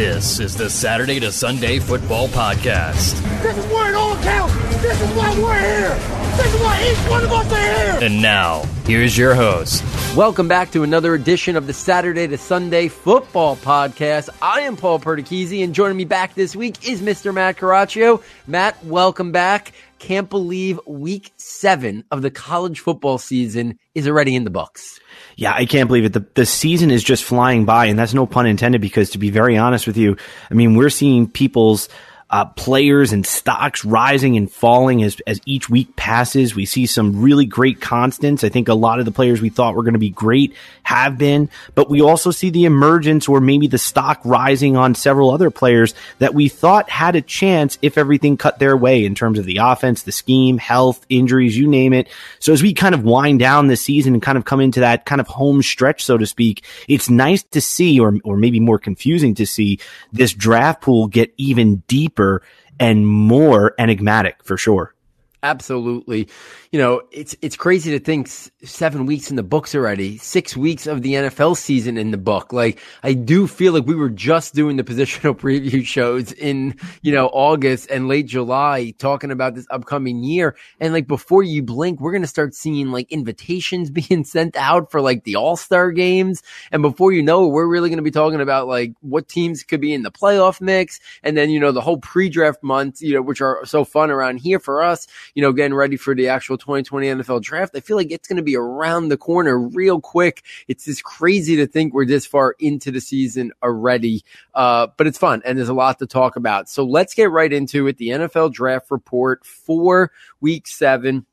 This is the Saturday to Sunday Football Podcast. This is where it all counts. This is why we're here. This is why each one of us are here. And now, here's your host. Welcome back to another edition of the Saturday to Sunday Football Podcast. I am Paul Perticchese, and joining me back this week is Mr. Matt Caraccio. Matt, welcome back. Can't believe week seven of the college football season is already in the books. Yeah, I can't believe it. The, the season is just flying by, and that's no pun intended because to be very honest with you, I mean, we're seeing people's uh, players and stocks rising and falling as, as each week passes. We see some really great constants. I think a lot of the players we thought were going to be great have been, but we also see the emergence or maybe the stock rising on several other players that we thought had a chance if everything cut their way in terms of the offense, the scheme, health, injuries, you name it. So as we kind of wind down this season and kind of come into that kind of home stretch, so to speak, it's nice to see, or, or maybe more confusing to see this draft pool get even deeper deeper and more enigmatic for sure. Absolutely. You know, it's it's crazy to think seven weeks in the books already, six weeks of the NFL season in the book. Like, I do feel like we were just doing the positional preview shows in, you know, August and late July talking about this upcoming year. And like, before you blink, we're to start seeing like invitations being sent out for like the All Star games. And before you know we're really to be talking about like what teams could be in the playoff mix. And then, you know, the whole pre draft months, you know, which are so fun around here for us, you know, getting ready for the actual 2020 NFL draft. I feel like it's going to be around the corner real quick. It's just crazy to think we're this far into the season already. Uh, but it's fun and there's a lot to talk about. So let's get right into it. The NFL draft report for week seven.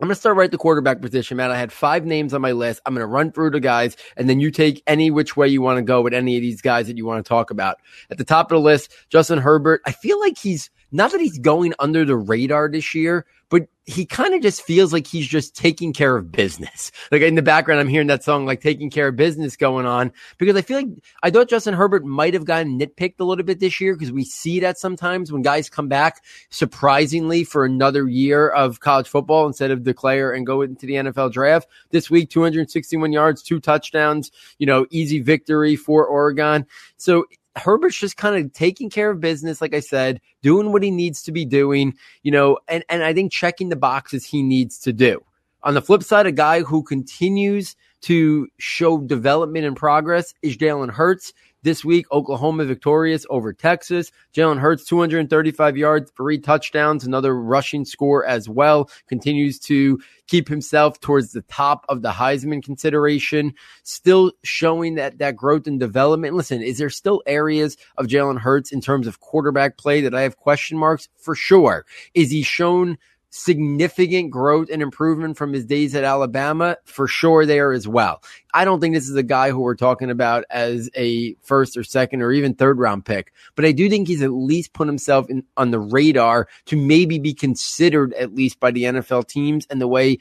I'm going to start right at the quarterback position, man. I had five names on my list. I'm going to run through the guys, and then you take any which way you want to go with any of these guys that you want to talk about. At the top of the list, Justin Herbert. I feel like he's not that he's going under the radar this year, but he kind of just feels like he's just taking care of business. Like in the background, I'm hearing that song, like taking care of business going on because I feel like I thought Justin Herbert might have gotten nitpicked a little bit this year because we see that sometimes when guys come back surprisingly for another year of college football instead of declare and go into the NFL draft. This week, 261 yards, two touchdowns, you know, easy victory for Oregon. So Herbert's just kind of taking care of business, like I said, doing what he needs to be doing, you know, and, and I think checking the boxes he needs to do. On the flip side, a guy who continues to show development and progress is Jalen Hurts. This week, Oklahoma victorious over Texas. Jalen Hurts, 235 yards, three touchdowns, another rushing score as well. Continues to keep himself towards the top of the Heisman consideration. Still showing that, that growth and development. Listen, is there still areas of Jalen Hurts in terms of quarterback play that I have question marks? For sure. Is he shown significant growth and improvement from his days at Alabama for sure there as well. I don't think this is a guy who we're talking about as a first or second or even third round pick, but I do think he's at least put himself in, on the radar to maybe be considered at least by the NFL teams and the way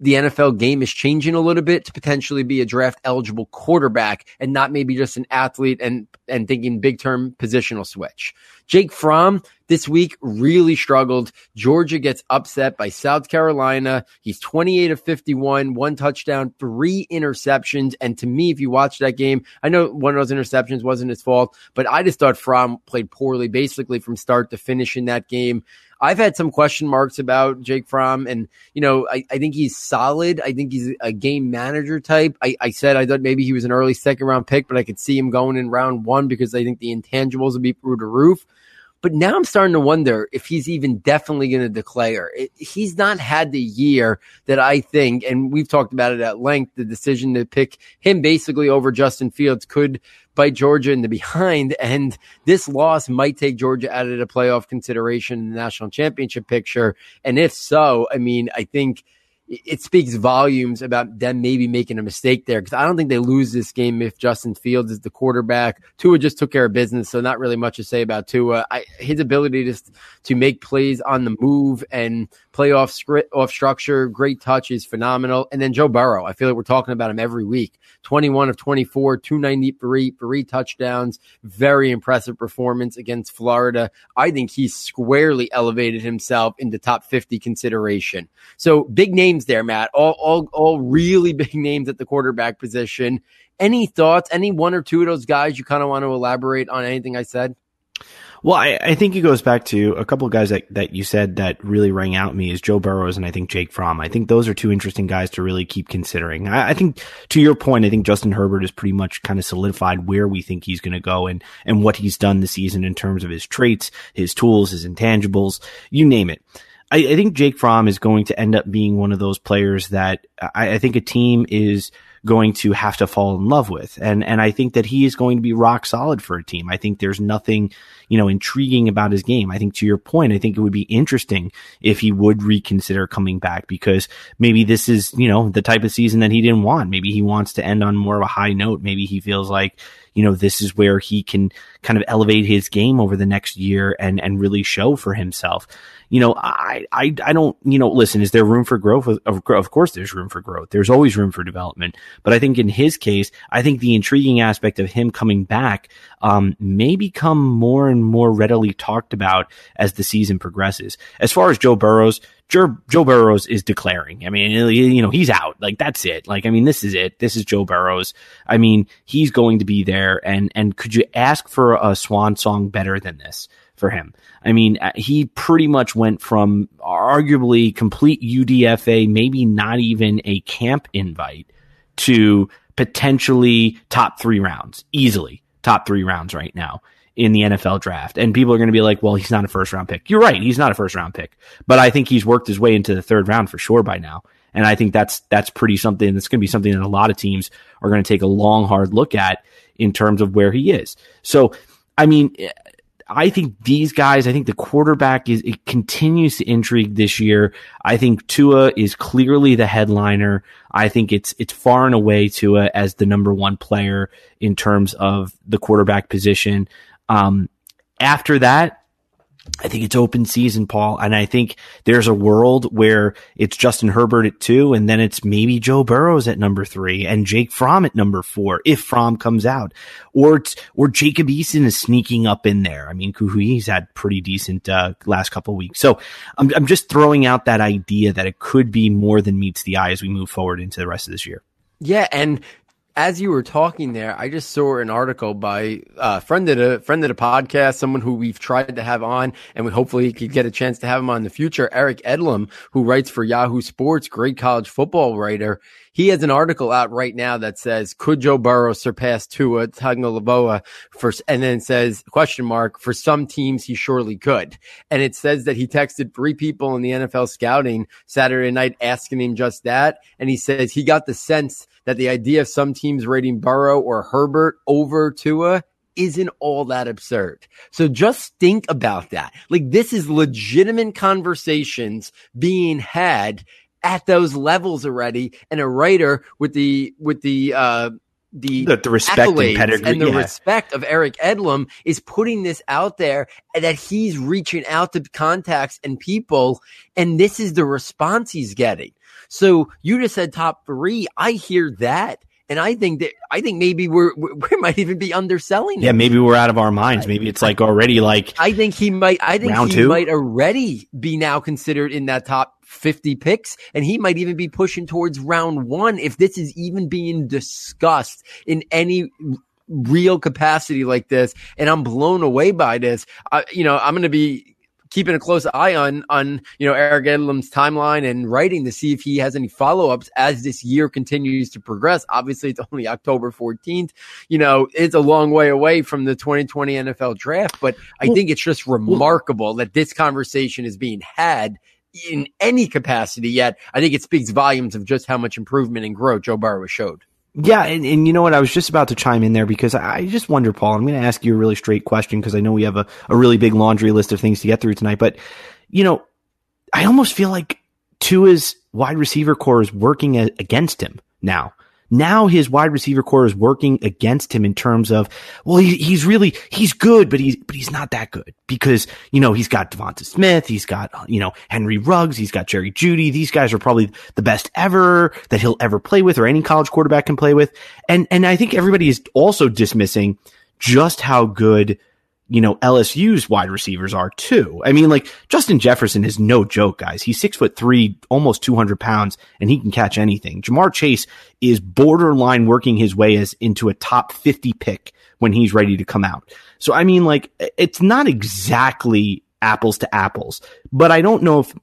the NFL game is changing a little bit to potentially be a draft eligible quarterback and not maybe just an athlete and and thinking big term positional switch. Jake Fromm this week really struggled. Georgia gets upset by South Carolina. He's 28 of 51, one touchdown, three interceptions. And to me, if you watch that game, I know one of those interceptions wasn't his fault, but I just thought Fromm played poorly basically from start to finish in that game. I've had some question marks about Jake Fromm, and you know, I, I think he's solid. I think he's a game manager type. I, I, said I thought maybe he was an early second round pick, but I could see him going in round one because I think the intangibles would be through the roof. But now I'm starting to wonder if he's even definitely going to declare. It, he's not had the year that I think, and we've talked about it at length, the decision to pick him basically over Justin Fields could bite Georgia in the behind. And this loss might take Georgia out of the playoff consideration in the national championship picture. And if so, I mean, I think it speaks volumes about them maybe making a mistake there because I don't think they lose this game if Justin Fields is the quarterback. Tua just took care of business, so not really much to say about Tua. I, his ability to to make plays on the move and play off script off structure, great touch is phenomenal. And then Joe Burrow, I feel like we're talking about him every week. Twenty one of twenty four, two ninety three, three touchdowns, very impressive performance against Florida. I think he squarely elevated himself into top fifty consideration. So big name names there, Matt. All, all, all really big names at the quarterback position. Any thoughts? Any one or two of those guys you kind of want to elaborate on anything I said? Well, I, I, think it goes back to a couple of guys that, that you said that really rang out me is Joe Burrows and I think Jake Fromm. I think those are two interesting guys to really keep considering. I, I think to your point, I think Justin Herbert is pretty much kind of solidified where we think he's going to go and, and what he's done this season in terms of his traits, his tools, his intangibles, you name it. I, I think Jake Fromm is going to end up being one of those players that I, I think a team is – going to have to fall in love with. And, and I think that he is going to be rock solid for a team. I think there's nothing, you know, intriguing about his game. I think to your point, I think it would be interesting if he would reconsider coming back because maybe this is, you know, the type of season that he didn't want. Maybe he wants to end on more of a high note. Maybe he feels like, you know, this is where he can kind of elevate his game over the next year and, and really show for himself you know, I, I, I don't, you know, listen, is there room for growth? Of, of course there's room for growth. There's always room for development. But I think in his case, I think the intriguing aspect of him coming back, um, may become more and more readily talked about as the season progresses. As far as Joe Burrows, Joe, Joe Burrows is declaring. I mean, you know, he's out. Like that's it. Like, I mean, this is it. This is Joe Burrows. I mean, he's going to be there. And, and could you ask for a swan song better than this? for him. I mean, uh, he pretty much went from arguably complete UDFA, maybe not even a camp invite, to potentially top three rounds, easily top three rounds right now in the NFL draft. And people are going to be like, well, he's not a first round pick. You're right. He's not a first round pick, but I think he's worked his way into the third round for sure by now. And I think that's, that's pretty something that's going to be something that a lot of teams are going to take a long, hard look at in terms of where he is. So, I mean, I think these guys, I think the quarterback is, it continues to intrigue this year. I think Tua is clearly the headliner. I think it's, it's far and away Tua as the number one player in terms of the quarterback position. Um, after that, I think it's open season, Paul. And I think there's a world where it's Justin Herbert at two, and then it's maybe Joe Burrows at number three and Jake Fromm at number four, if Fromm comes out. Or it's, or Jacob Eason is sneaking up in there. I mean, Kuhui's had pretty decent, uh, last couple weeks. So I'm, I'm just throwing out that idea that it could be more than meets the eye as we move forward into the rest of this year. Yeah, and as you were talking there, I just saw an article by a uh, friend of the friend of the podcast, someone who we've tried to have on, and we hopefully could get a chance to have him on in the future. Eric Edholm, who writes for Yahoo Sports, great college football writer. He has an article out right now that says, "Could Joe Burrow surpass Tua Tagovailoa?" For and then says question mark for some teams he surely could. And it says that he texted three people in the NFL scouting Saturday night asking him just that, and he says he got the sense that the idea of some teams rating Burrow or Herbert over Tua isn't all that absurd. So just think about that. Like this is legitimate conversations being had at those levels already and a writer with the with the uh the, the, the respect and, pedigree, and the yeah. respect of Eric Edholm is putting this out there that he's reaching out to contacts and people and this is the response he's getting. So you just said top 3. I hear that and I think that I think maybe we're we might even be underselling. Yeah, maybe we're out of our minds. Maybe it's like already like. I think he might. I think he two? might already be now considered in that top fifty picks, and he might even be pushing towards round one if this is even being discussed in any real capacity like this. And I'm blown away by this. I, you know, I'm going to be keeping a close eye on on you know Eric Edholm's timeline and writing to see if he has any follow ups as this year continues to progress. Obviously, it's only October 14th. You know, it's a long way away from the 2020 NFL draft, but I think it's just remarkable that this conversation is being had in any capacity yet. I think it speaks volumes of just how much improvement and growth Joe Burrow showed. Yeah, and, and you know what? I was just about to chime in there because I just wonder, Paul. I'm going to ask you a really straight question because I know we have a, a really big laundry list of things to get through tonight. But, you know, I almost feel like Tua's wide receiver corps is working a, against him now. Now his wide receiver corps is working against him in terms of, well, he, he's really, he's good, but he's, but he's not that good because, you know, he's got Devonta Smith. He's got, uh, you know, Henry Ruggs. He's got Jerry Jeudy. These guys are probably the best ever that he'll ever play with or any college quarterback can play with. And, and I think everybody is also dismissing just how good you know, LSU's wide receivers are too. I mean, like Justin Jefferson is no joke, guys. He's six foot three, almost 200 pounds, and he can catch anything. Ja'Marr Chase is borderline working his way as into a top 50 pick when he's ready to come out. So, I mean, like, it's not exactly apples to apples, but I don't know if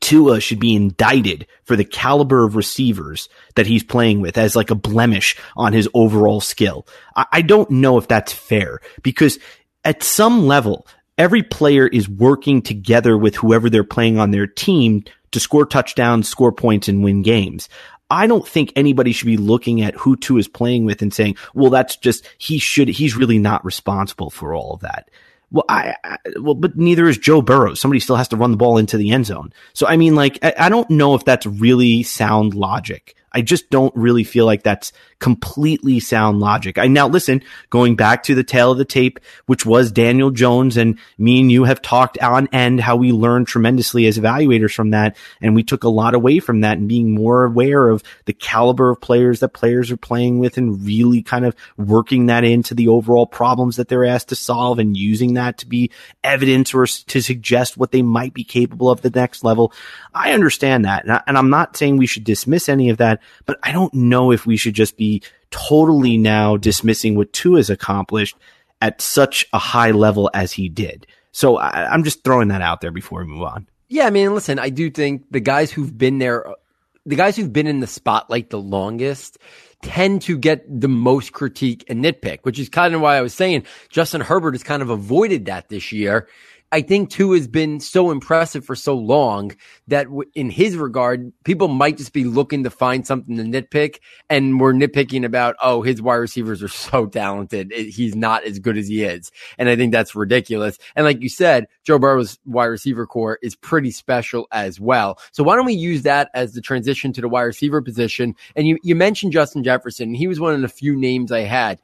Tua should be indicted for the caliber of receivers that he's playing with as like a blemish on his overall skill. I, I don't know if that's fair because at some level, every player is working together with whoever they're playing on their team to score touchdowns, score points, and win games. I don't think anybody should be looking at who Tua is playing with and saying, well, that's just, he should, he's really not responsible for all of that. Well, I, I, well, but neither is Joe Burrow. Somebody still has to run the ball into the end zone. So, I mean, like, I, I don't know if that's really sound logic. I just don't really feel like that's completely sound logic. I now listen, going back to the tale of the tape, which was Daniel Jones and me and you have talked on end how we learned tremendously as evaluators from that. And we took a lot away from that and being more aware of the caliber of players that players are playing with and really kind of working that into the overall problems that they're asked to solve and using that to be evidence or to suggest what they might be capable of the next level. I understand that. And, I, am not saying we should dismiss any of that, but I don't know if we should just be totally now dismissing what Tua has accomplished at such a high level as he did. So I, I'm just throwing that out there before we move on. Yeah, I mean, listen, I do think the guys who've been there, the guys who've been in the spotlight the longest tend to get the most critique and nitpick, which is kind of why I was saying Justin Herbert has kind of avoided that this year I think Tua has been so impressive for so long that w- in his regard, people might just be looking to find something to nitpick. And we're nitpicking about, oh, his wide receivers are so talented. he's not as good as he is. And I think that's ridiculous. And like you said, Joe Burrow's wide receiver corps is pretty special as well. So why don't we use that as the transition to the wide receiver position? And you, you mentioned Justin Jefferson. He was one of the few names I had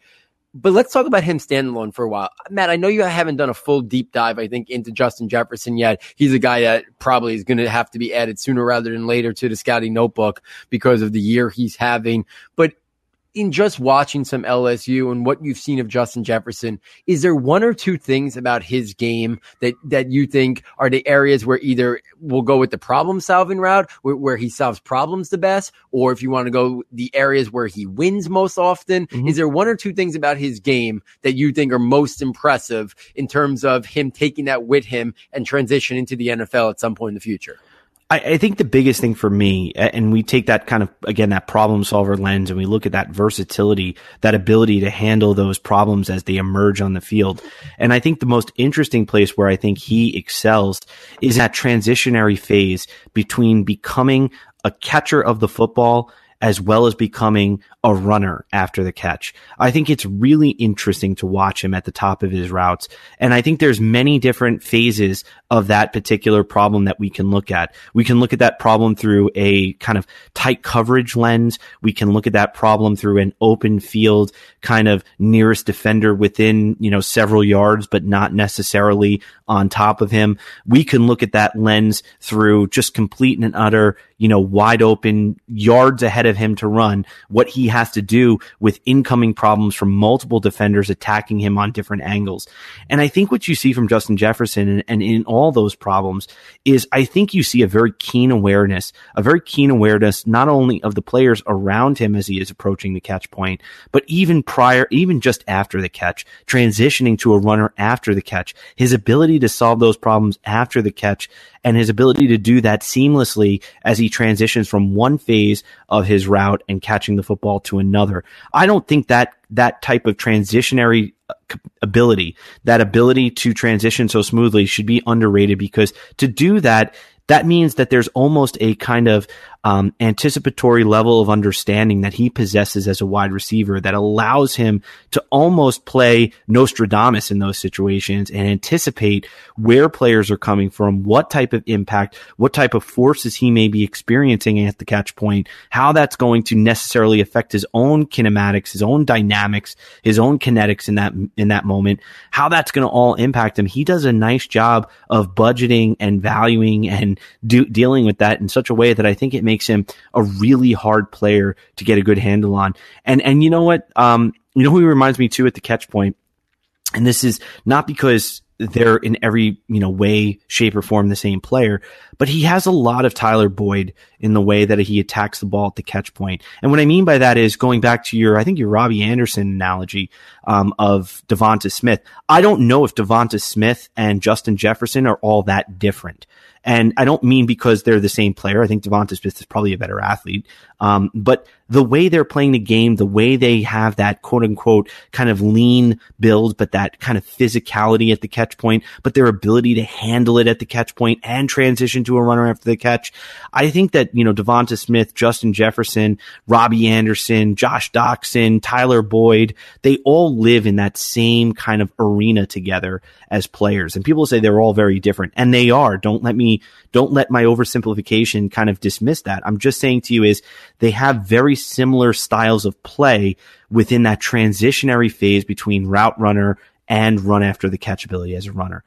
but let's talk about him standalone for a while. Matt, I know you haven't done a full deep dive, I think, into Justin Jefferson yet. He's a guy that probably is going to have to be added sooner rather than later to the scouting notebook because of the year he's having. But in just watching some LSU and what you've seen of Justin Jefferson, is there one or two things about his game that, that you think are the areas where either we'll go with the problem solving route where, where, he solves problems the best, or if you want to go the areas where he wins most often, mm-hmm. is there one or two things about his game that you think are most impressive in terms of him taking that with him and transition into the NFL at some point in the future? I, I, think the biggest thing for me, and we take that kind of, again, that problem solver lens and we look at that versatility, that ability to handle those problems as they emerge on the field. And I think the most interesting place where I think he excels is that transitionary phase between becoming a catcher of the football as well as becoming a runner after the catch. I think it's really interesting to watch him at the top of his routes. And I think there's many different phases of that particular problem that we can look at. We can look at that problem through a kind of tight coverage lens. We can look at that problem through an open field kind of nearest defender within, you know, several yards, but not necessarily on top of him. We can look at that lens through just complete and utter, you know, wide open yards ahead of him to run, what he has to do with incoming problems from multiple defenders attacking him on different angles. And I think what you see from Justin Jefferson and, and in all those problems is I think you see a very keen awareness, a very keen awareness, not only of the players around him as he is approaching the catch point, but even prior, even just after the catch, transitioning to a runner after the catch, his ability to solve those problems after the catch and his ability to do that seamlessly as he transitions from one phase of his route and catching the football to another. I don't think that that type of transitionary uh, ability, that ability to transition so smoothly should be underrated because to do that, that means that there's almost a kind of um, anticipatory level of understanding that he possesses as a wide receiver that allows him to almost play Nostradamus in those situations and anticipate where players are coming from, what type of impact, what type of forces he may be experiencing at the catch point, how that's going to necessarily affect his own kinematics, his own dynamics, his own kinetics in that in that moment, how that's going to all impact him. He does a nice job of budgeting and valuing and do, dealing with that in such a way that I think it makes him a really hard player to get a good handle on. And and you know what? Um, you know who he reminds me too at the catch point And this is not because they're in every, you know, way, shape or form the same player, but he has a lot of Tyler Boyd in the way that he attacks the ball at the catch point. And what I mean by that is going back to your, I think your Robbie Anderson analogy, um, of Devonta Smith. I don't know if Devonta Smith and Justin Jefferson are all that different. And I don't mean because they're the same player. I think Devonta Smith is probably a better athlete. Um, but the way they're playing the game, the way they have that quote unquote kind of lean build, but that kind of physicality at the catch point, but their ability to handle it at the catch point and transition to a runner after the catch. I think that, you know, Devonta Smith, Justin Jefferson, Robbie Anderson, Josh Doctson, Tyler Boyd, they all live in that same kind of arena together as players. And people say they're all very different and they are. Don't let me, don't let my oversimplification kind of dismiss that. I'm just saying to you is they have very similar styles of play within that transitionary phase between route runner and run after the catchability as a runner.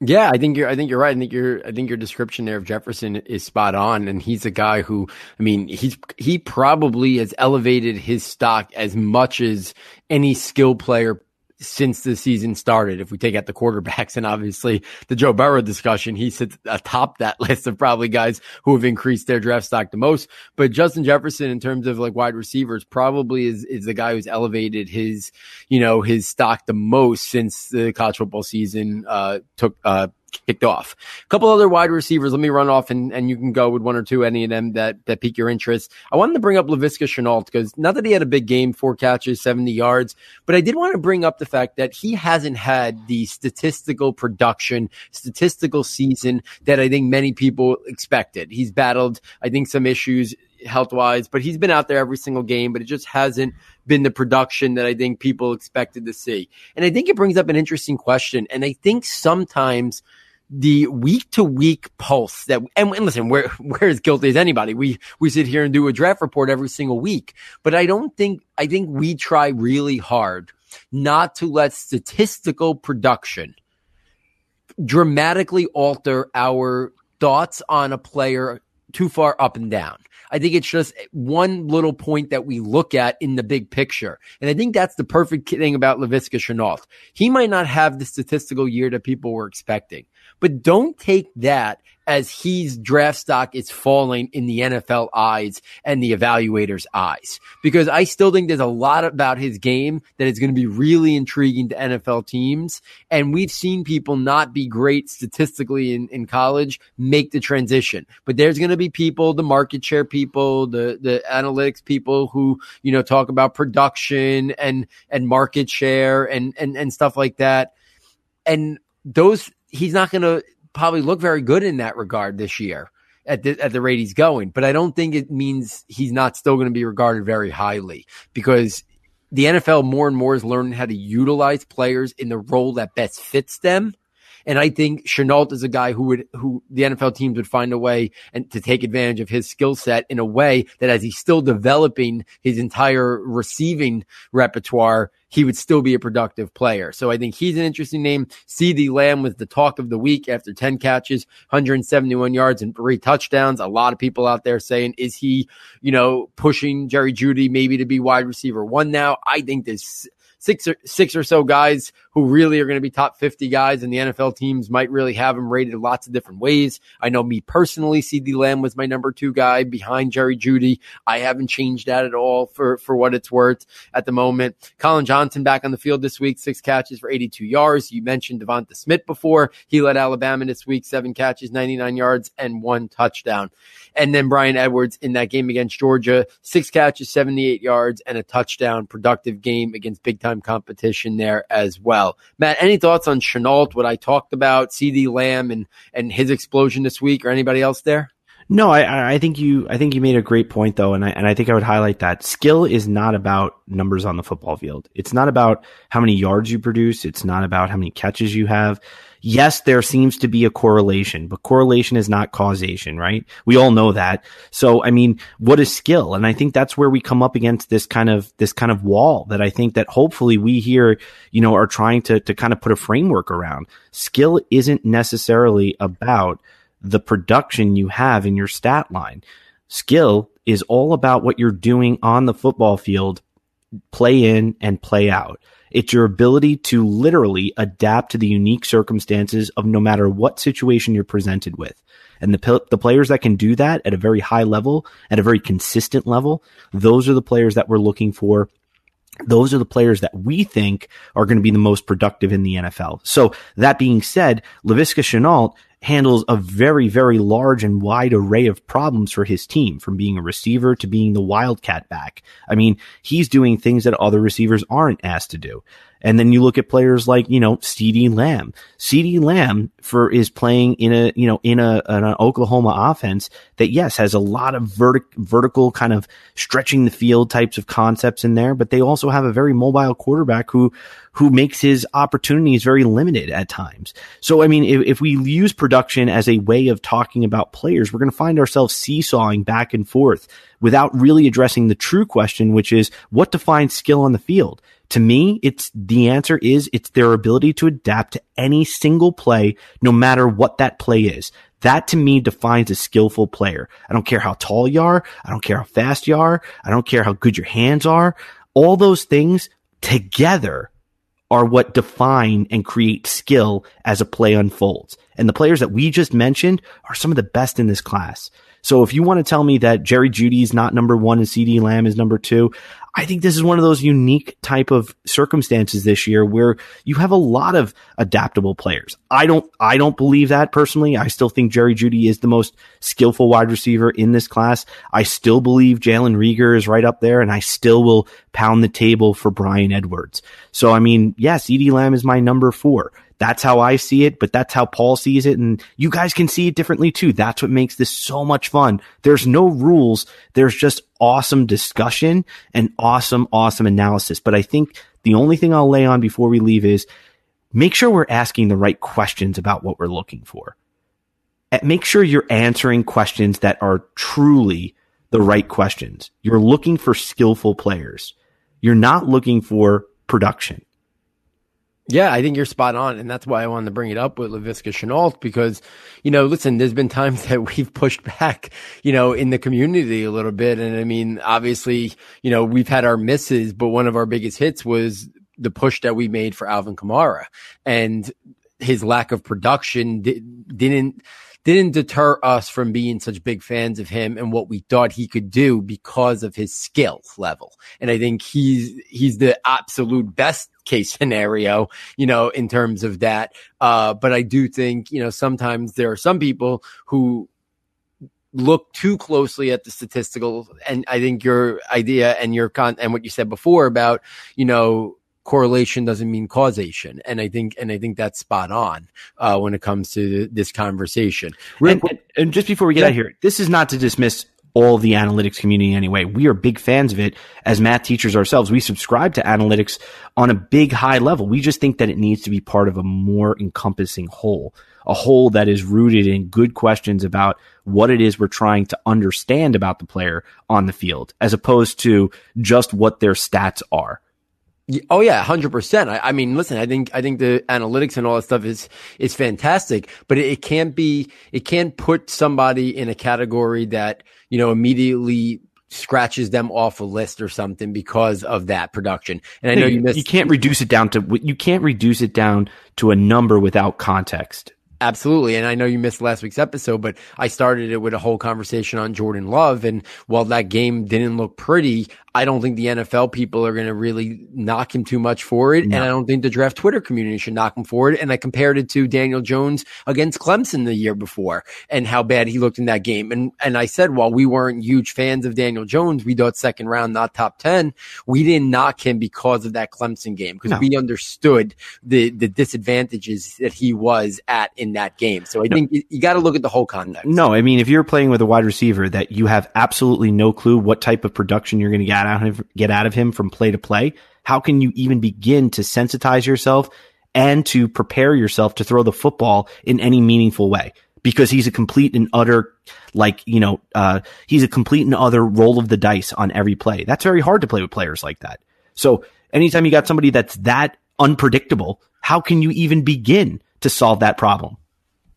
Yeah, I think you're. I think you're right. I think your. I think your description there of Jefferson is spot on, and he's a guy who. I mean, he's he probably has elevated his stock as much as any skill player since the season started. If we take out the quarterbacks and obviously the Joe Burrow discussion, he sits atop that list of probably guys who have increased their draft stock the most. But Justin Jefferson, in terms of like wide receivers, probably is, is the guy who's elevated his, you know, his stock the most since the college football season, uh, took, uh, kicked off. A couple other wide receivers. Let me run off and, and you can go with one or two, any of them that, that pique your interest. I wanted to bring up Laviska Shenault because not that he had a big game, four catches, 70 yards, but I did want to bring up the fact that he hasn't had the statistical production, statistical season that I think many people expected. He's battled, I think, some issues health wise, but he's been out there every single game, but it just hasn't been the production that I think people expected to see. And I think it brings up an interesting question. And I think sometimes the week to week pulse that, and, and listen, we're, we're as guilty as anybody. We, we sit here and do a draft report every single week, but I don't think, I think we try really hard not to let statistical production dramatically alter our thoughts on a player too far up and down. I think it's just one little point that we look at in the big picture. And I think that's the perfect thing about Laviska Shenault. He might not have the statistical year that people were expecting, but don't take that as his draft stock is falling in the NFL eyes and the evaluators' eyes. Because I still think there's a lot about his game that is going to be really intriguing to NFL teams. And we've seen people not be great statistically in, in college make the transition. But there's going to be people, the market share people, the, the analytics people who, you know, talk about production and, and market share and, and, and stuff like that. And those, he's not going to, probably look very good in that regard this year at the, at the rate he's going. But I don't think it means he's not still going to be regarded very highly because the NFL more and more is learning how to utilize players in the role that best fits them. And I think Shenault is a guy who would, who the NFL teams would find a way and to take advantage of his skill set in a way that as he's still developing his entire receiving repertoire, he would still be a productive player. So I think he's an interesting name. CeeDee Lamb was the talk of the week after 10 catches, 171 yards and three touchdowns. A lot of people out there saying, is he, you know, pushing Jerry Jeudy maybe to be wide receiver one now? I think there's six or six or so guys who really are going to be top 50 guys and the NFL teams might really have him rated lots of different ways. I know me personally, CeeDee Lamb was my number two guy behind Jerry Jeudy. I haven't changed that at all for, for what it's worth at the moment. Collin Johnson back on the field this week, six catches for 82 yards. You mentioned Devonta Smith before. He led Alabama this week, seven catches, 99 yards and one touchdown. And then Bryan Edwards in that game against Georgia, six catches, 78 yards, and a touchdown. Productive game against big time competition there as well. Matt, any thoughts on Shenault, what I talked about, CeeDee Lamb and, and his explosion this week, or anybody else there? No, I, I think you I think you made a great point though, and I and I think I would highlight that skill is not about numbers on the football field. It's not about how many yards you produce. It's not about how many catches you have yes, there seems to be a correlation, but correlation is not causation, right? We all know that. So, I mean, what is skill? And I think that's where we come up against this kind of, this kind of wall that I think that hopefully we here, you know, are trying to, to kind of put a framework around. Skill isn't necessarily about the production you have in your stat line. Skill is all about what you're doing on the football field play in and play out. It's your ability to literally adapt to the unique circumstances of no matter what situation you're presented with. And the, the players that can do that at a very high level, at a very consistent level, those are the players that we're looking for those are the players that we think are going to be the most productive in the NFL. So that being said, Laviska Shenault handles a very, very large and wide array of problems for his team, from being a receiver to being the wildcat back. I mean, he's doing things that other receivers aren't asked to do. And then you look at players like, you know, CeeDee Lamb. CeeDee Lamb for is playing in a, you know, in a, an Oklahoma offense that yes, has a lot of vertic- vertical kind of stretching the field types of concepts in there, but they also have a very mobile quarterback who, who makes his opportunities very limited at times. So, I mean, if, if we use production as a way of talking about players, we're going to find ourselves seesawing back and forth without really addressing the true question, which is what defines skill on the field? To me, it's the answer is it's their ability to adapt to any single play, no matter what that play is. That to me defines a skillful player. I don't care how tall you are. I don't care how fast you are. I don't care how good your hands are. All those things together are what define and create skill as a play unfolds. And the players that we just mentioned are some of the best in this class. So if you want to tell me that Jerry Jeudy is not number one and CeeDee Lamb is number two, I think this is one of those unique type of circumstances this year where you have a lot of adaptable players. I don't, I don't believe that personally. I still think Jerry Jeudy is the most skillful wide receiver in this class. I still believe Jalen Reagor is right up there and I still will pound the table for Bryan Edwards. So, I mean, yes, CeeDee Lamb is my number four. That's how I see it, but that's how Paul sees it. And you guys can see it differently too. That's what makes this so much fun. There's no rules. There's just awesome discussion and awesome, awesome analysis. But I think the only thing I'll lay on before we leave is make sure we're asking the right questions about what we're looking for. Make sure you're answering questions that are truly the right questions. You're looking for skillful players. You're not looking for production. Yeah, I think you're spot on. And that's why I wanted to bring it up with Laviska Shenault because, you know, listen, there's been times that we've pushed back, you know, in the community a little bit. And I mean, obviously, you know, we've had our misses, but one of our biggest hits was the push that we made for Alvin Kamara and his lack of production didn't, didn't deter us from being such big fans of him and what we thought he could do because of his skill level. And I think he's, he's the absolute best case scenario, you know, in terms of that. Uh, but I do think, you know, sometimes there are some people who look too closely at the statistical and I think your idea and your con and what you said before about, you know, correlation doesn't mean causation. And I think, and I think that's spot on, uh, when it comes to this conversation. And, and, and, just before we get yeah. out here, this is not to dismiss all the analytics community anyway. We are big fans of it as math teachers ourselves. We subscribe to analytics on a big high level. We just think that it needs to be part of a more encompassing whole, a whole that is rooted in good questions about what it is we're trying to understand about the player on the field, as opposed to just what their stats are. Oh yeah, hundred percent. I, mean, listen, I think I think the analytics and all that stuff is is fantastic, but it, it, can't be. It can't put somebody in a category that you know immediately scratches them off a list or something because of that production. And I know you, you, you can't reduce it down to you can't reduce it down to a number without context. Absolutely. And I know you missed last week's episode, but I started it with a whole conversation on Jordan Love. And while that game didn't look pretty, I don't think the NFL people are going to really knock him too much for it. No. And I don't think the draft Twitter community should knock him for it. And I compared it to Daniel Jones against Clemson the year before and how bad he looked in that game. And, and I said, while we weren't huge fans of Daniel Jones, we thought second round, not top 10. We didn't knock him because of that Clemson game because no. we understood the, the disadvantages that he was at in that game. So I no. think you, you got to look at the whole context. No, I mean, if you're playing with a wide receiver that you have absolutely no clue what type of production you're going to get out of get out of him from play to play, how can you even begin to sensitize yourself and to prepare yourself to throw the football in any meaningful way? Because he's a complete and utter, like, you know, uh, he's a complete and utter roll of the dice on every play. That's very hard to play with players like that. So anytime you got somebody that's that unpredictable, how can you even begin to solve that problem?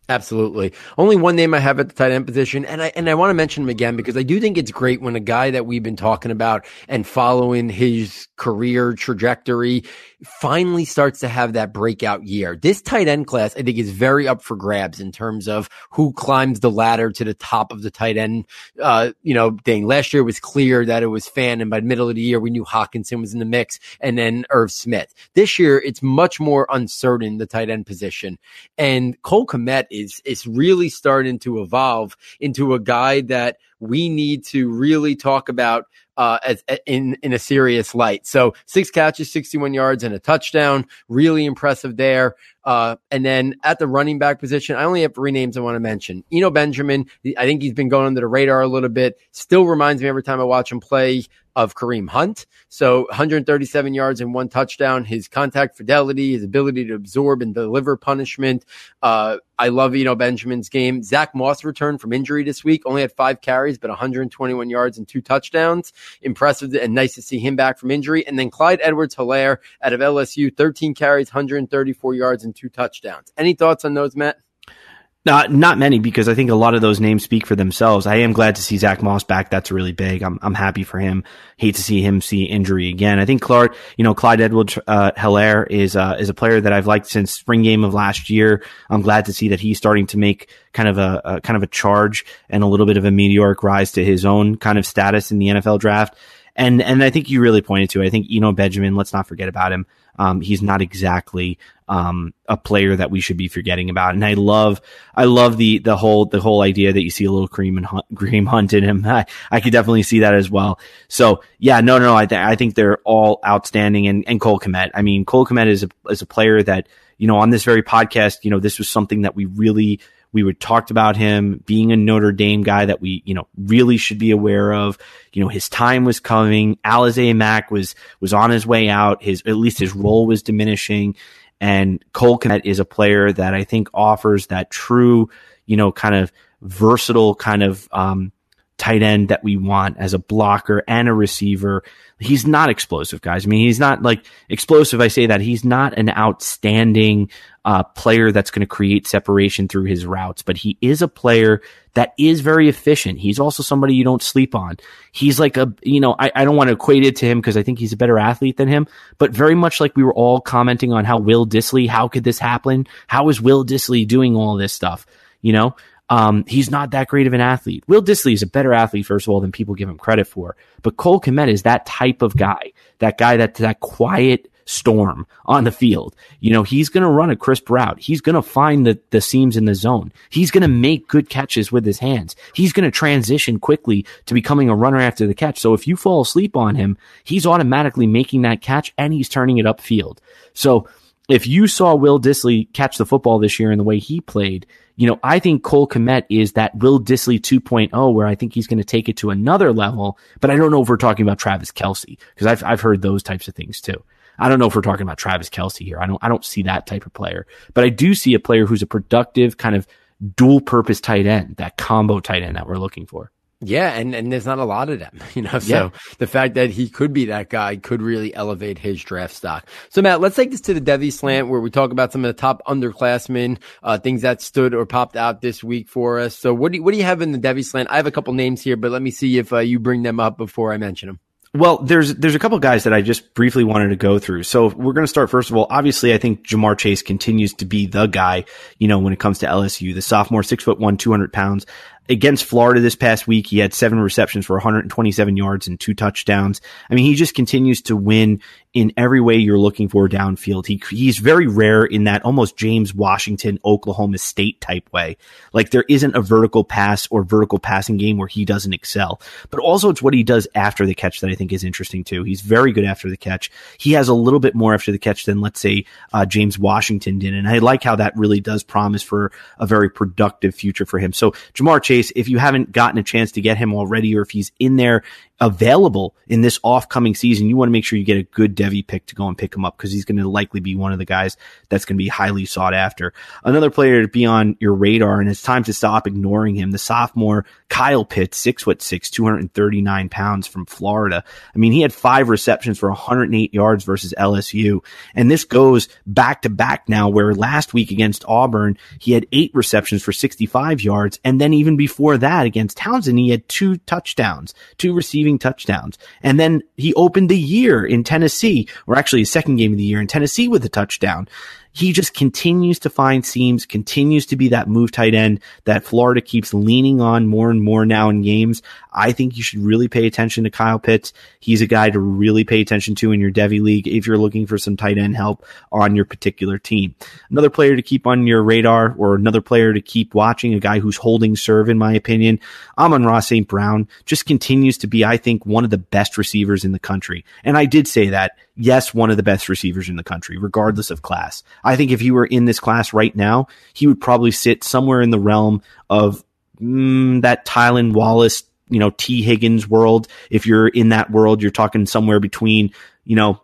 Absolutely. Only one name I have at the tight end position, and I and I want to mention him again because I do think it's great when a guy that we've been talking about and following his career trajectory finally starts to have that breakout year. This tight end class, I think, is very up for grabs in terms of who climbs the ladder to the top of the tight end. Uh, you know, thing last year was clear that it was Fant, and by the middle of the year, we knew Hockenson was in the mix, and then Irv Smith. This year, it's much more uncertain the tight end position, and Cole Kmet is is really starting to evolve into a guy that we need to really talk about uh, as, in in a serious light. So six catches, 61 yards, and a touchdown. Really impressive there. Uh, and then at the running back position, I only have three names I want to mention. Eno Benjamin, I think he's been going under the radar a little bit. Still reminds me every time I watch him play of Kareem Hunt. So 137 yards and one touchdown. His contact fidelity, his ability to absorb and deliver punishment. Uh, I love, Eno Benjamin's game. Zach Moss returned from injury this week, only had five carries, but 121 yards and two touchdowns. Impressive and nice to see him back from injury. And then Clyde Edwards Helaire out of LSU, 13 carries, 134 yards and two touchdowns. Any thoughts on those, Matt? Not not many because I think a lot of those names speak for themselves. I am glad to see Zach Moss back. That's really big. I'm I'm happy for him. Hate to see him see injury again. I think Clark, you know, Clyde Edwards uh, Helaire is uh, is a player that I've liked since spring game of last year. I'm glad to see that he's starting to make kind of a, a kind of a charge and a little bit of a meteoric rise to his own kind of status in the NFL draft. And and I think you really pointed to it. I think Eno Benjamin. Let's not forget about him. Um, he's not exactly um, a player that we should be forgetting about. And I love, I love the the whole the whole idea that you see a little cream and hunt, cream hunt in him. I, I could definitely see that as well. So yeah, no, no, no I, th- I think they're all outstanding. And and Cole Kmet, I mean, Cole Kmet is a is a player that you know on this very podcast, you know, this was something that we really we would talked about him being a Notre Dame guy that we, you know, really should be aware of. You know, his time was coming. Alize Mack was, was on his way out. His, at least his role was diminishing. And Cole Kmet is a player that I think offers that true, you know, kind of versatile kind of, um, tight end that we want as a blocker and a receiver. He's not explosive, guys. I mean, he's not like explosive. I say that he's not an outstanding uh, player that's going to create separation through his routes, but he is a player that is very efficient. He's also somebody you don't sleep on. He's like a, you know, I, I don't want to equate it to him because I think he's a better athlete than him, but very much like we were all commenting on how Will Dissly, how could this happen? How is Will Dissly doing all this stuff? You know, um, he's not that great of an athlete. Will Dissly is a better athlete, first of all, than people give him credit for. But Cole Kmet is that type of guy, that guy that, that quiet storm on the field. You know, he's going to run a crisp route. He's going to find the, the seams in the zone. He's going to make good catches with his hands. He's going to transition quickly to becoming a runner after the catch. So if you fall asleep on him, he's automatically making that catch and he's turning it upfield. So if you saw Will Dissly catch the football this year in the way he played, you know, I think Cole Kmet is that Will Dissly 2.0 where I think he's going to take it to another level, but I don't know if we're talking about Travis Kelce because I've, I've heard those types of things too. I don't know if we're talking about Travis Kelce here. I don't, I don't see that type of player, but I do see a player who's a productive kind of dual purpose tight end, that combo tight end that we're looking for. Yeah, and, and there's not a lot of them, you know. So yeah. the fact that he could be that guy could really elevate his draft stock. So Matt, let's take this to the Devy slant where we talk about some of the top underclassmen, uh, things that stood or popped out this week for us. So what do you, what do you have in the Devy slant? I have a couple names here, but let me see if uh, you bring them up before I mention them. Well, there's there's a couple guys that I just briefly wanted to go through. So we're going to start first of all. Obviously, I think Ja'Marr Chase continues to be the guy. You know, when it comes to LSU, the sophomore, six foot one, two hundred pounds, against Florida this past week, he had seven receptions for 127 yards and two touchdowns. I mean, he just continues to win in every way you're looking for downfield. He he's very rare in that almost James Washington, Oklahoma State type way. Like there isn't a vertical pass or vertical passing game where he doesn't excel. But also it's what he does after the catch that I think is interesting too. He's very good after the catch. He has a little bit more after the catch than let's say uh, James Washington did, and I like how that really does promise for a very productive future for him. So Ja'Marr Chase, if you haven't gotten a chance to get him already, or if he's in there available in this off coming season, you want to make sure you get a good Devy pick to go and pick him up because he's going to likely be one of the guys that's going to be highly sought after. Another player to be on your radar, and it's time to stop ignoring him. The sophomore Kyle Pitts, six foot six, 239 pounds from Florida. I mean, he had five receptions for 108 yards versus LSU. And this goes back to back now, where last week against Auburn, he had eight receptions for 65 yards. And then even before that against Towson, he had two touchdowns, two receiving touchdowns. And then he opened the year in Tennessee, or actually his second game of the year in Tennessee with a touchdown he just continues to find seams, continues to be that move tight end that Florida keeps leaning on more and more now in games. I think you should really pay attention to Kyle Pitts. He's a guy to really pay attention to in your Devy league if you're looking for some tight end help on your particular team. Another player to keep on your radar or another player to keep watching, a guy who's holding serve, in my opinion, Amon-Ra St. Brown just continues to be, I think, one of the best receivers in the country. And I did say that yes, one of the best receivers in the country, regardless of class. I think if he were in this class right now, he would probably sit somewhere in the realm of mm, that Tylan Wallace, you know, Tee Higgins world. If you're in that world, you're talking somewhere between, you know,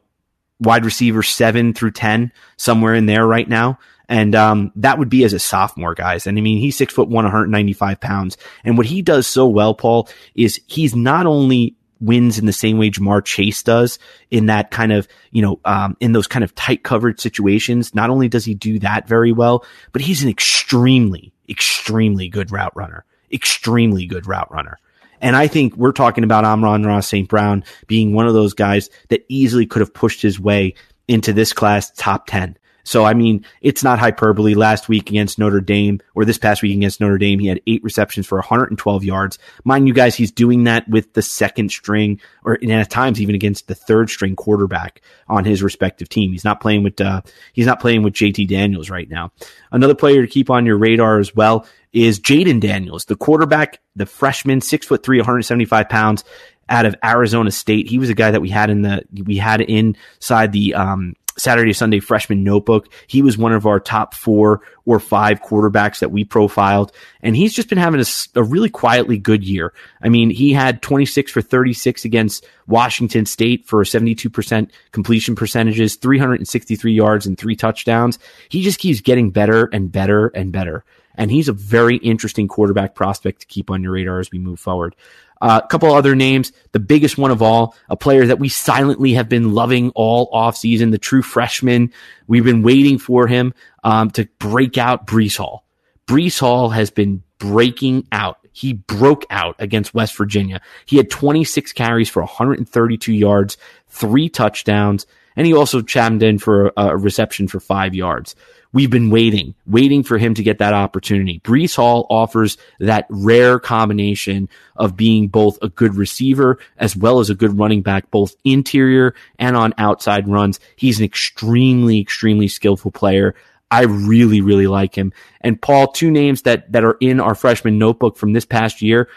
wide receiver seven through 10, somewhere in there right now. And um, that would be as a sophomore, guys. And I mean, he's six foot one, 195 pounds. And what he does so well, Paul, is he's not only wins in the same way Ja'Marr Chase does in that kind of, you know, um, in those kind of tight covered situations. Not only does he do that very well, but he's an extremely, extremely good route runner. Extremely good route runner. And I think we're talking about Amon-Ra St. Brown being one of those guys that easily could have pushed his way into this class top 10. So, I mean, it's not hyperbole. Last week against Notre Dame, or this past week against Notre Dame, he had eight receptions for 112 yards. Mind you guys, he's doing that with the second string, or at times even against the third string quarterback on his respective team. He's not playing with, uh, he's not playing with JT Daniels right now. Another player to keep on your radar as well is Jayden Daniels, the quarterback, the freshman, six foot three, 175 pounds out of Arizona State. He was a guy that we had in the we had inside the um, Saturday Sunday freshman notebook. He was one of our top four or five quarterbacks that we profiled, and he's just been having a, a, really quietly good year. I mean, he had 26 for 36 against Washington State for 72% completion percentages, 363 yards and three touchdowns. He just keeps getting better and better and better. And he's a very interesting quarterback prospect to keep on your radar as we move forward. Uh, a couple other names. The biggest one of all, a player that we silently have been loving all offseason, the true freshman. We've been waiting for him um, to break out Breece Hall. Breece Hall has been breaking out. He broke out against West Virginia. He had 26 carries for 132 yards, three touchdowns, and he also chimed in for a reception for five yards. We've been waiting, waiting for him to get that opportunity. Breece Hall offers that rare combination of being both a good receiver as well as a good running back, both interior and on outside runs. He's an extremely, extremely skillful player. I really, really like him. And Paul, two names that, that are in our freshman notebook from this past year.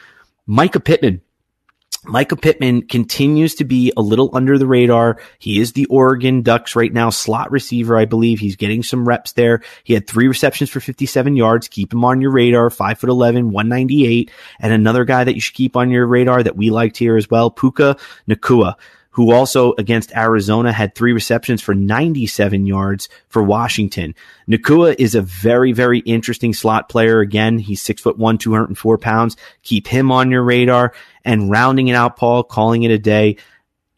Mycah Pittman Mycah Pittman continues to be a little under the radar. He is the Oregon Ducks right now slot receiver. I believe he's getting some reps there. He had three receptions for 57 yards. Keep him on your radar. Five foot 11, 198. And another guy that you should keep on your radar that we liked here as well, Puka Nacua who also against Arizona had three receptions for 97 yards for Washington. Nakua is a very, very interesting slot player. Again, he's six foot one, 204 pounds. Keep him on your radar and rounding it out, Paul, calling it a day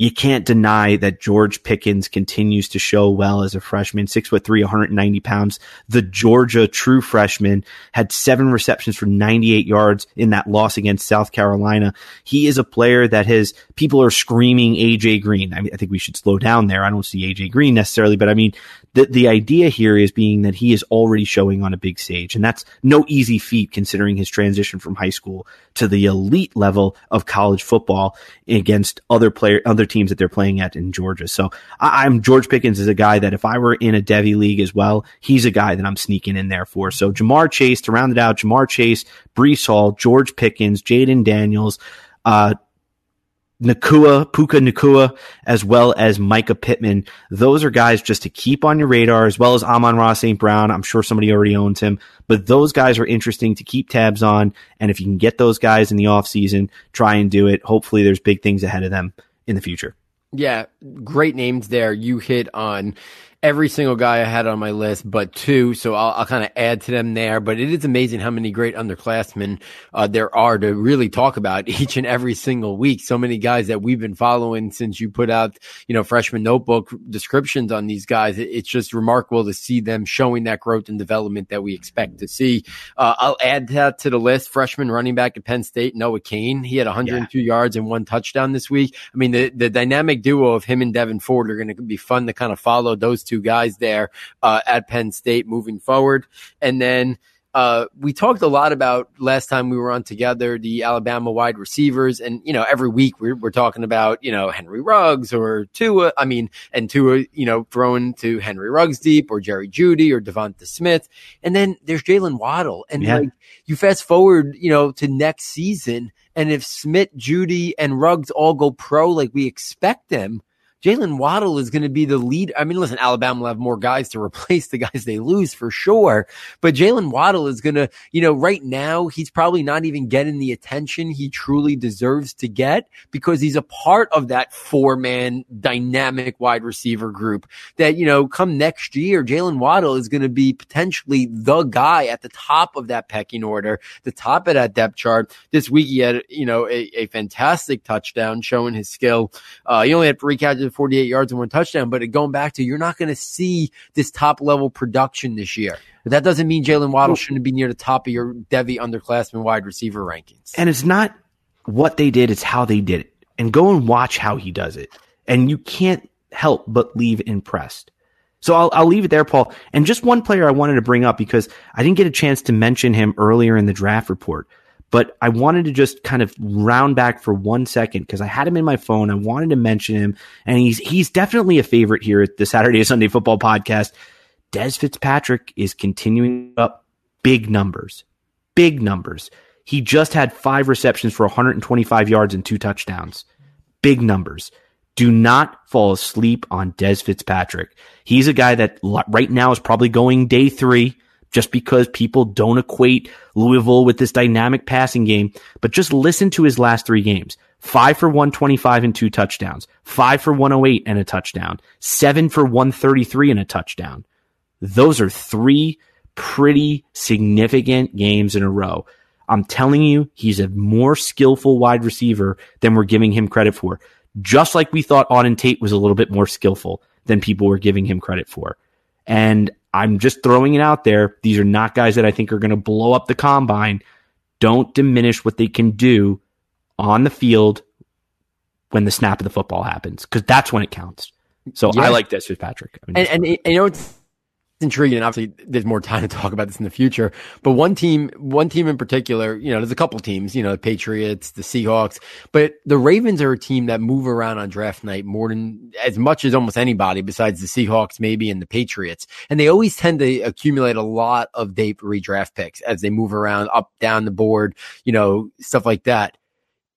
you can't deny that George Pickens continues to show well as a freshman, six foot three, 190 pounds. The Georgia true freshman had seven receptions for 98 yards in that loss against South Carolina. He is a player that has people are screaming AJ Green. I, mean, I think we should slow down there. I don't see AJ Green necessarily, but I mean, the, the idea here is being that he is already showing on a big stage. And that's no easy feat considering his transition from high school to the elite level of college football against other player, other teams that they're playing at in Georgia. So I, am George Pickens is a guy that if I were in a Devy league as well, he's a guy that I'm sneaking in there for. So Ja'Marr Chase to round it out, Ja'Marr Chase, Breece Hall, George Pickens, Jayden Daniels, uh, Nacua, Puka Nacua, as well as Mycah Pittman. Those are guys just to keep on your radar, as well as Amon Ross St. Brown. I'm sure somebody already owns him, but those guys are interesting to keep tabs on. And if you can get those guys in the offseason, try and do it. Hopefully there's big things ahead of them in the future. Yeah, great names there. You hit on every single guy I had on my list, but two. So I'll, I'll kind of add to them there. But it is amazing how many great underclassmen uh, there are to really talk about each and every single week. So many guys that we've been following since you put out, you know, freshman notebook descriptions on these guys. It's just remarkable to see them showing that growth and development that we expect to see. Uh, I'll add that to the list. Freshman running back at Penn State, Noah Cain. He had 102 yeah. yards and one touchdown this week. I mean, the, the dynamic duo of him and Devyn Ford are going to be fun to kind of follow those two two guys there uh, at Penn State moving forward. And then uh, we talked a lot about last time we were on together the Alabama wide receivers, and you know every week we're, we're talking about you know Henry Ruggs or Tua. I mean, and Tua, you know, thrown to Henry Ruggs deep or Jerry Jeudy or Devonta Smith, and then there's Jaylen Waddle, and yeah. like you fast forward, you know, to next season, and if Smith, Jeudy, and Ruggs all go pro like we expect them, Jaylen Waddle is going to be the lead. I mean, listen, Alabama will have more guys to replace the guys they lose for sure. But Jaylen Waddle is going to, you know, right now, he's probably not even getting the attention he truly deserves to get because he's a part of that four man dynamic wide receiver group that, you know, come next year, Jaylen Waddle is going to be potentially the guy at the top of that pecking order, the top of that depth chart. This week, he had, you know, a, a fantastic touchdown showing his skill. Uh, he only had three catches 48 yards and one touchdown. But going back to, you're not going to see this top level production this year. But that doesn't mean Jaylen Waddle shouldn't be near the top of your Devy underclassmen wide receiver rankings. And it's not what they did, it's how they did it. And go and watch how he does it. And you can't help but leave impressed. So I'll, I'll leave it there, Paul. And just one player I wanted to bring up because I didn't get a chance to mention him earlier in the draft report. But I wanted to just kind of round back for one second because I had him in my phone. I wanted to mention him, and he's he's definitely a favorite here at the Saturday Sunday Football Podcast. Dez Fitzpatrick is continuing up big numbers, big numbers. He just had five receptions for 125 yards and two touchdowns. Big numbers. Do not fall asleep on Dez Fitzpatrick. He's a guy that right now is probably going day three just because people don't equate Louisville with this dynamic passing game. But just listen to his last three games. Five for 125 and two touchdowns. Five for 108 and a touchdown. Seven for 133 and a touchdown. Those are three pretty significant games in a row. I'm telling you, he's a more skillful wide receiver than we're giving him credit for. Just like we thought Auden Tate was a little bit more skillful than people were giving him credit for. And I'm just throwing it out there. These are not guys that I think are going to blow up the combine. Don't diminish what they can do on the field when the snap of the football happens, because that's when it counts. So yeah. I like Dez Fitzpatrick. I mean, and, and, and, you know, it's intriguing. And obviously, there's more time to talk about this in the future. But one team, one team in particular, you know, there's a couple teams, you know, the Patriots, the Seahawks, but the Ravens are a team that move around on draft night more than as much as almost anybody besides the Seahawks, maybe, and the Patriots. And they always tend to accumulate a lot of day redraft picks as they move around up, down the board, you know, stuff like that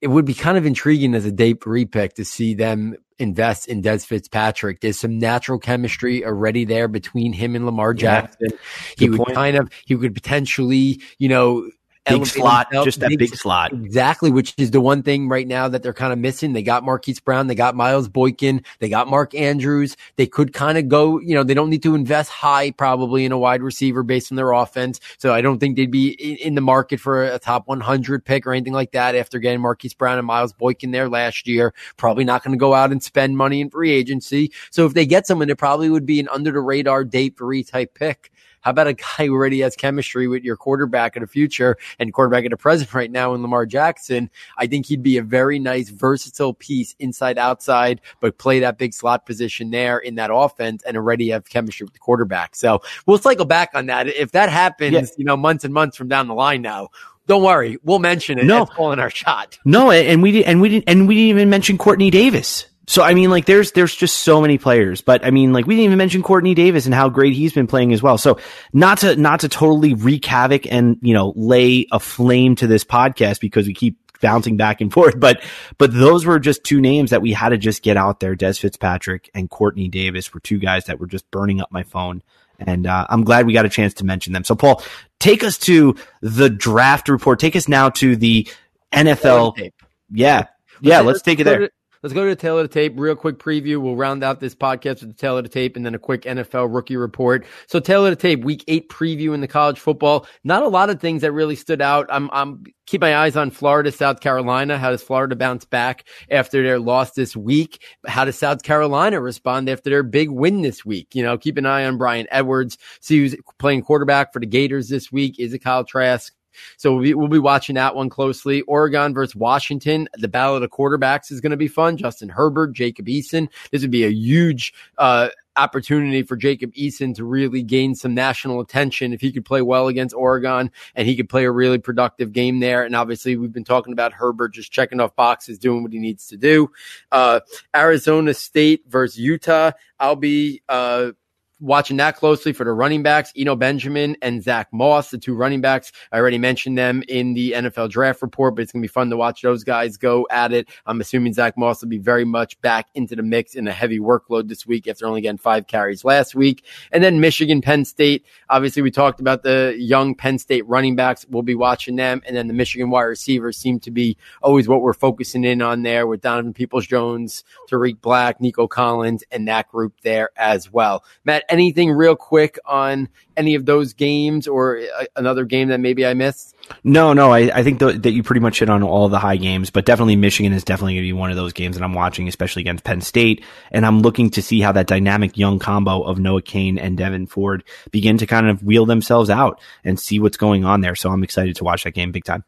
it would be kind of intriguing as a day repick to see them invest in Dez Fitzpatrick. There's some natural chemistry already there between him and Lamar Jackson. Yeah. He would point. kind of, he would potentially, you know, big slot, just that big, big, slot. Exactly, which is the one thing right now that they're kind of missing. They got Marquise Brown, they got Miles Boykin, they got Mark Andrews. They could kind of go, you know, they don't need to invest high probably in a wide receiver based on their offense. So I don't think they'd be in, in the market for a top 100 pick or anything like that after getting Marquise Brown and Miles Boykin there last year. Probably not going to go out and spend money in free agency. So if they get someone, it probably would be an under the radar day three type pick. How about a guy who already has chemistry with your quarterback in the future and quarterback in the present right now in Lamar Jackson? I think he'd be a very nice, versatile piece inside, outside, but play that big slot position there in that offense and already have chemistry with the quarterback. So we'll cycle back on that. If that happens, you know, months and months from down the line now, don't worry, we'll mention it. No, it's calling our shot. No, and we and we didn't, and we didn't even mention Courtney Davis. So I mean, like, there's there's just so many players, but I mean, like, we didn't even mention Courtney Davis and how great he's been playing as well. So not to not to totally wreak havoc and you know lay a flame to this podcast because we keep bouncing back and forth. But, but those were just two names that we had to just get out there. Dez Fitzpatrick and Courtney Davis were two guys that were just burning up my phone. And uh, I'm glad we got a chance to mention them. So, Paul, take us to the draft report. Take us now to the NFL. Yeah. Yeah, let's, let's take it there. Let's go to the tale of the tape. Real quick preview. We'll round out this podcast with the tale of the tape and then a quick NFL rookie report. So tale of the tape, week eight preview in the college football. Not a lot of things that really stood out. I'm, I'm keep my eyes on Florida, South Carolina. How does Florida bounce back after their loss this week? How does South Carolina respond after their big win this week? You know, keep an eye on Bryan Edwards. See who's playing quarterback for the Gators this week. Is it Kyle Trask? So we'll be, we'll be watching that one closely. Oregon versus Washington. The battle of the quarterbacks is going to be fun. Justin Herbert, Jacob Eason. This would be a huge, uh, opportunity for Jacob Eason to really gain some national attention if he could play well against Oregon and he could play a really productive game there. And obviously, we've been talking about Herbert just checking off boxes, doing what he needs to do. Uh, Arizona State versus Utah. I'll be uh, watching that closely for the running backs, Eno Benjamin and Zach Moss, the two running backs. I already mentioned them in the NFL draft report, but it's going to be fun to watch those guys go at it. I'm assuming Zach Moss will be very much back into the mix in a heavy workload this week after only getting five carries last week. And then Michigan, Penn State. Obviously, we talked about the young Penn State running backs. We'll be watching them. And then the Michigan wide receivers seem to be always what we're focusing in on there with Donovan Peoples Jones, Tarik Black, Nico Collins, and that group there as well. Matt, anything real quick on any of those games or uh, another game that maybe I missed? No, no, I, I think th- that you pretty much hit on all the high games, but definitely Michigan is definitely going to be one of those games that I'm watching, especially against Penn State. And I'm looking to see how that dynamic young combo of Noah Cain and Devyn Ford begin to kind of wheel themselves out and see what's going on there. So I'm excited to watch that game big time.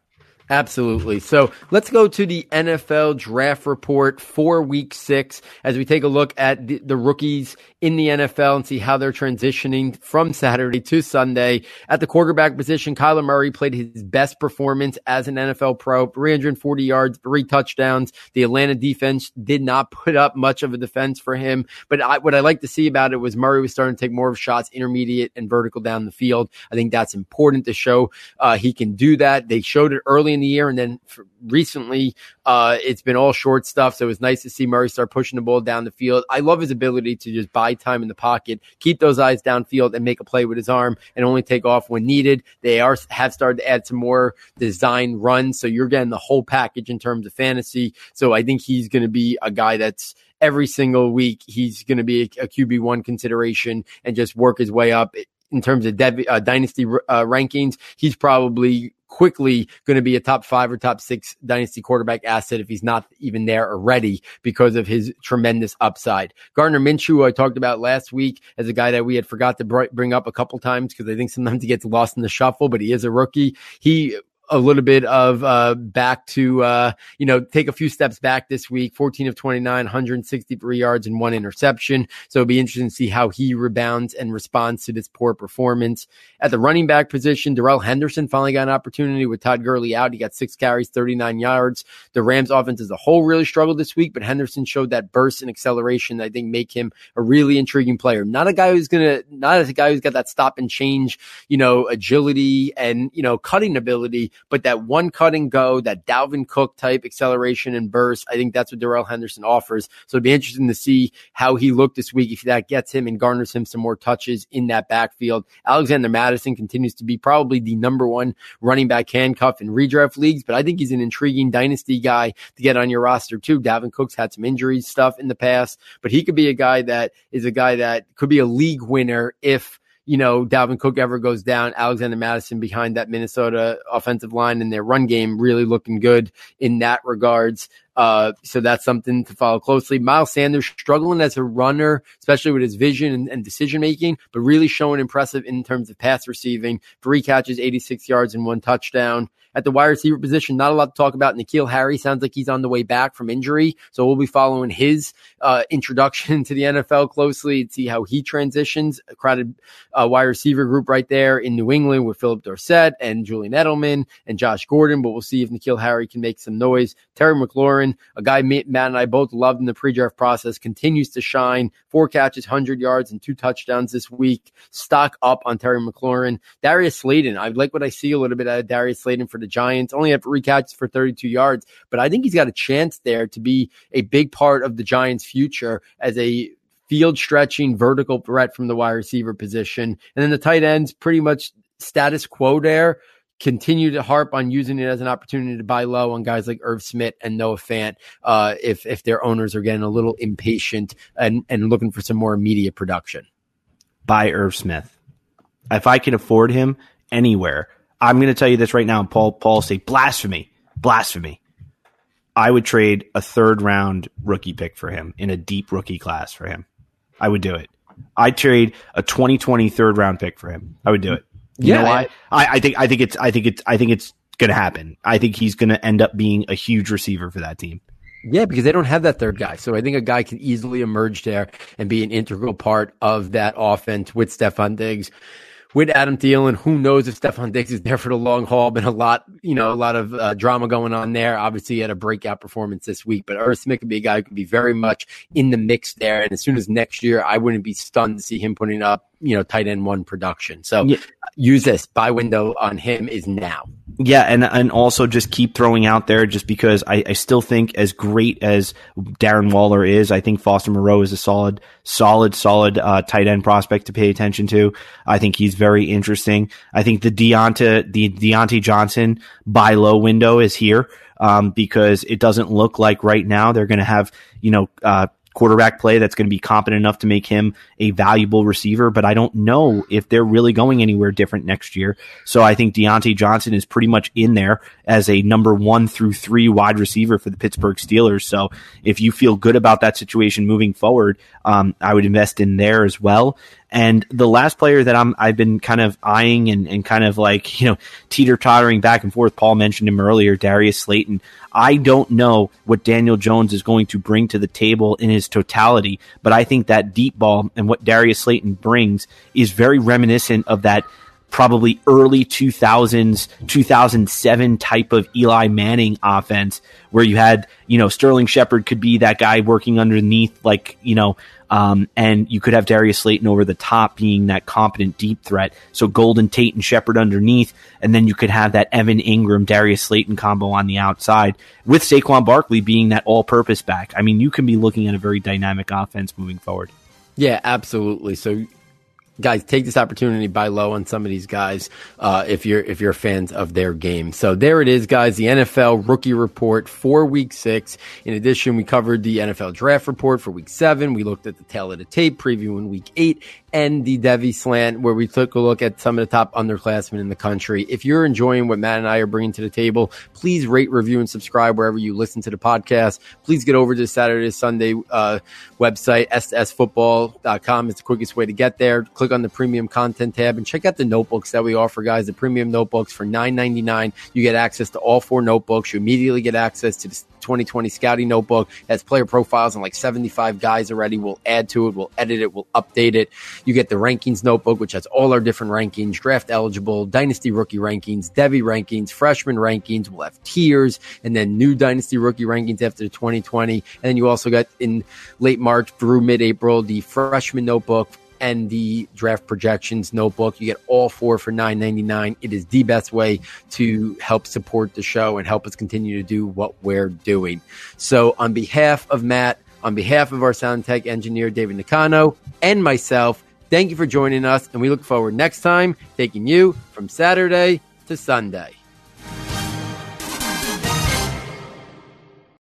Absolutely. So let's go to the NFL draft report for week six as we take a look at the, the, rookies in the NFL and see how they're transitioning from Saturday to Sunday. At the quarterback position, Kyler Murray played his best performance as an NFL pro 340 yards, three touchdowns. The Atlanta defense did not put up much of a defense for him. But I, what I like to see about it was Murray was starting to take more of shots, intermediate and vertical down the field. I think that's important to show uh, he can do that. They showed it early in the year. And then recently, uh, it's been all short stuff. So it was nice to see Murray start pushing the ball down the field. I love his ability to just buy time in the pocket, keep those eyes downfield and make a play with his arm and only take off when needed. They are have started to add some more design runs. So you're getting the whole package in terms of fantasy. So I think he's going to be a guy that's every single week he's going to be a, a QB1 consideration and just work his way up in terms of uh, dynasty uh, rankings. He's probably quickly going to be a top five or top six dynasty quarterback asset if he's not even there already because of his tremendous upside. Gardner Minshew, I talked about last week as a guy that we had forgot to bring up a couple times because I think sometimes he gets lost in the shuffle, but he is a rookie. He a little bit of uh, back to uh, you know take a few steps back this week 14 of 29 163 yards and one interception. So it'll be interesting to see how he rebounds and responds to this poor performance. At the running back position Darrell Henderson finally got an opportunity with Todd Gurley out. He got six carries 39 yards. The Rams offense as a whole really struggled this week but Henderson showed that burst and acceleration that I think make him a really intriguing player. Not a guy who's gonna not a guy who's got that stop and change you know agility and you know cutting ability but that one cut and go, that Dalvin Cook type acceleration and burst, I think that's what Darrell Henderson offers. So it'd be interesting to see how he looked this week if that gets him and garners him some more touches in that backfield. Alexander Mattison continues to be probably the number one running back handcuff in redraft leagues, but I think he's an intriguing dynasty guy to get on your roster too. Dalvin Cook's had some injuries stuff in the past, but he could be a guy that is a guy that could be a league winner if you know, Dalvin Cook ever goes down, Alexander Mattison behind that Minnesota offensive line and their run game really looking good in that regards. Uh, so that's something to follow closely. Miles Sanders struggling as a runner, especially with his vision and, and, decision making, but really showing impressive in terms of pass receiving. Three catches, 86 yards, and one touchdown. At the wide receiver position, not a lot to talk about. N'Keal Harry sounds like he's on the way back from injury, so we'll be following his uh, introduction to the NFL closely and see how he transitions. A crowded uh, wide receiver group right there in New England with Phillip Dorsett and Julian Edelman and Josh Gordon, but we'll see if N'Keal Harry can make some noise. Terry McLaurin a guy Matt and I both loved in the pre-draft process, continues to shine. Four catches, 100 yards, and two touchdowns this week. Stock up on Terry McLaurin. Darius Slayton, I like what I see a little bit out of Darius Slayton for the Giants. Only had three catches for 32 yards, but I think he's got a chance there to be a big part of the Giants' future as a field stretching vertical threat from the wide receiver position. And then the tight ends pretty much status quo there. Continue to harp on using it as an opportunity to buy low on guys like Irv Smith and Noah Fant uh, if if their owners are getting a little impatient and, and looking for some more immediate production. Buy Irv Smith. If I can afford him anywhere, I'm going to tell you this right now. Paul Paul say blasphemy, blasphemy. I would trade a third round rookie pick for him in a deep rookie class for him. I would do it. I'd trade a 2020 third round pick for him. I would do it. You yeah, know why? I, I think I think it's I think it's I think it's gonna happen. I think he's gonna end up being a huge receiver for that team. Yeah, because they don't have that third guy. So I think a guy can easily emerge there and be an integral part of that offense with Stefon Diggs with Adam Thielen. Who knows if Stefon Diggs is there for the long haul? Been a lot, you know, a lot of uh, drama going on there. Obviously, he had a breakout performance this week, but Irv Smith could be a guy who could be very much in the mix there. And as soon as next year, I wouldn't be stunned to see him putting up, you know, tight end one production. So yeah. use this buy window on him is now. Yeah, and and also just keep throwing out there just because I, I still think as great as Darren Waller is, I think Foster Moreau is a solid, solid, solid uh, tight end prospect to pay attention to. I think he's very interesting. I think the Diontae the Diontae Johnson buy low window is here um, because it doesn't look like right now they're going to have you know uh, quarterback play that's going to be competent enough to make him a valuable receiver, but I don't know if they're really going anywhere different next year. So I think Diontae Johnson is pretty much in there as a number one through three wide receiver for the Pittsburgh Steelers. So if you feel good about that situation moving forward, um, I would invest in there as well. And the last player that I'm, I've been kind of eyeing and, and kind of like, you know, teeter tottering back and forth. Paul mentioned him earlier, Darius Slayton. I don't know what Daniel Jones is going to bring to the table in his totality, but I think that deep ball and what Darius Slayton brings is very reminiscent of that probably early 2000s, 2007 type of Eli Manning offense where you had, you know, Sterling Shepard could be that guy working underneath, like, you know, um, and you could have Darius Slayton over the top being that competent deep threat. So Golden Tate and Shepard underneath, and then you could have that Evan Engram Darius Slayton combo on the outside with Saquon Barkley being that all purpose back. I mean, you can be looking at a very dynamic offense moving forward. Yeah, absolutely. So guys, take this opportunity buy low on some of these guys uh, if you're if you're fans of their game. So there it is, guys. The NFL rookie report for Week Six. In addition, we covered the NFL draft report for Week Seven. We looked at the tale of the tape preview in Week Eight, and the Devy Slant, where we took a look at some of the top underclassmen in the country. If you're enjoying what Matt and I are bringing to the table, please rate, review, and subscribe wherever you listen to the podcast. Please get over to Saturday Sunday uh, website, ssfootball.com. It's the quickest way to get there. Click on the premium content tab and check out the notebooks that we offer, guys. The premium notebooks for $9.99. You get access to all four notebooks. You immediately get access to the 2020 scouting notebook. Has player profiles on like 75 guys already. We'll add to it. We'll edit it. We'll update it. You get the rankings notebook, which has all our different rankings, draft eligible, dynasty rookie rankings, Devy rankings, freshman rankings. We'll have tiers and then new dynasty rookie rankings after 2020. And then you also got in late March through mid April, the freshman notebook and the draft projections notebook. You get all four for nine ninety nine. It is the best way to help support the show and help us continue to do what we're doing. So, on behalf of Matt, on behalf of our sound tech engineer David Nakano, and myself, thank you for joining us, and we look forward next time taking you from Saturday to Sunday.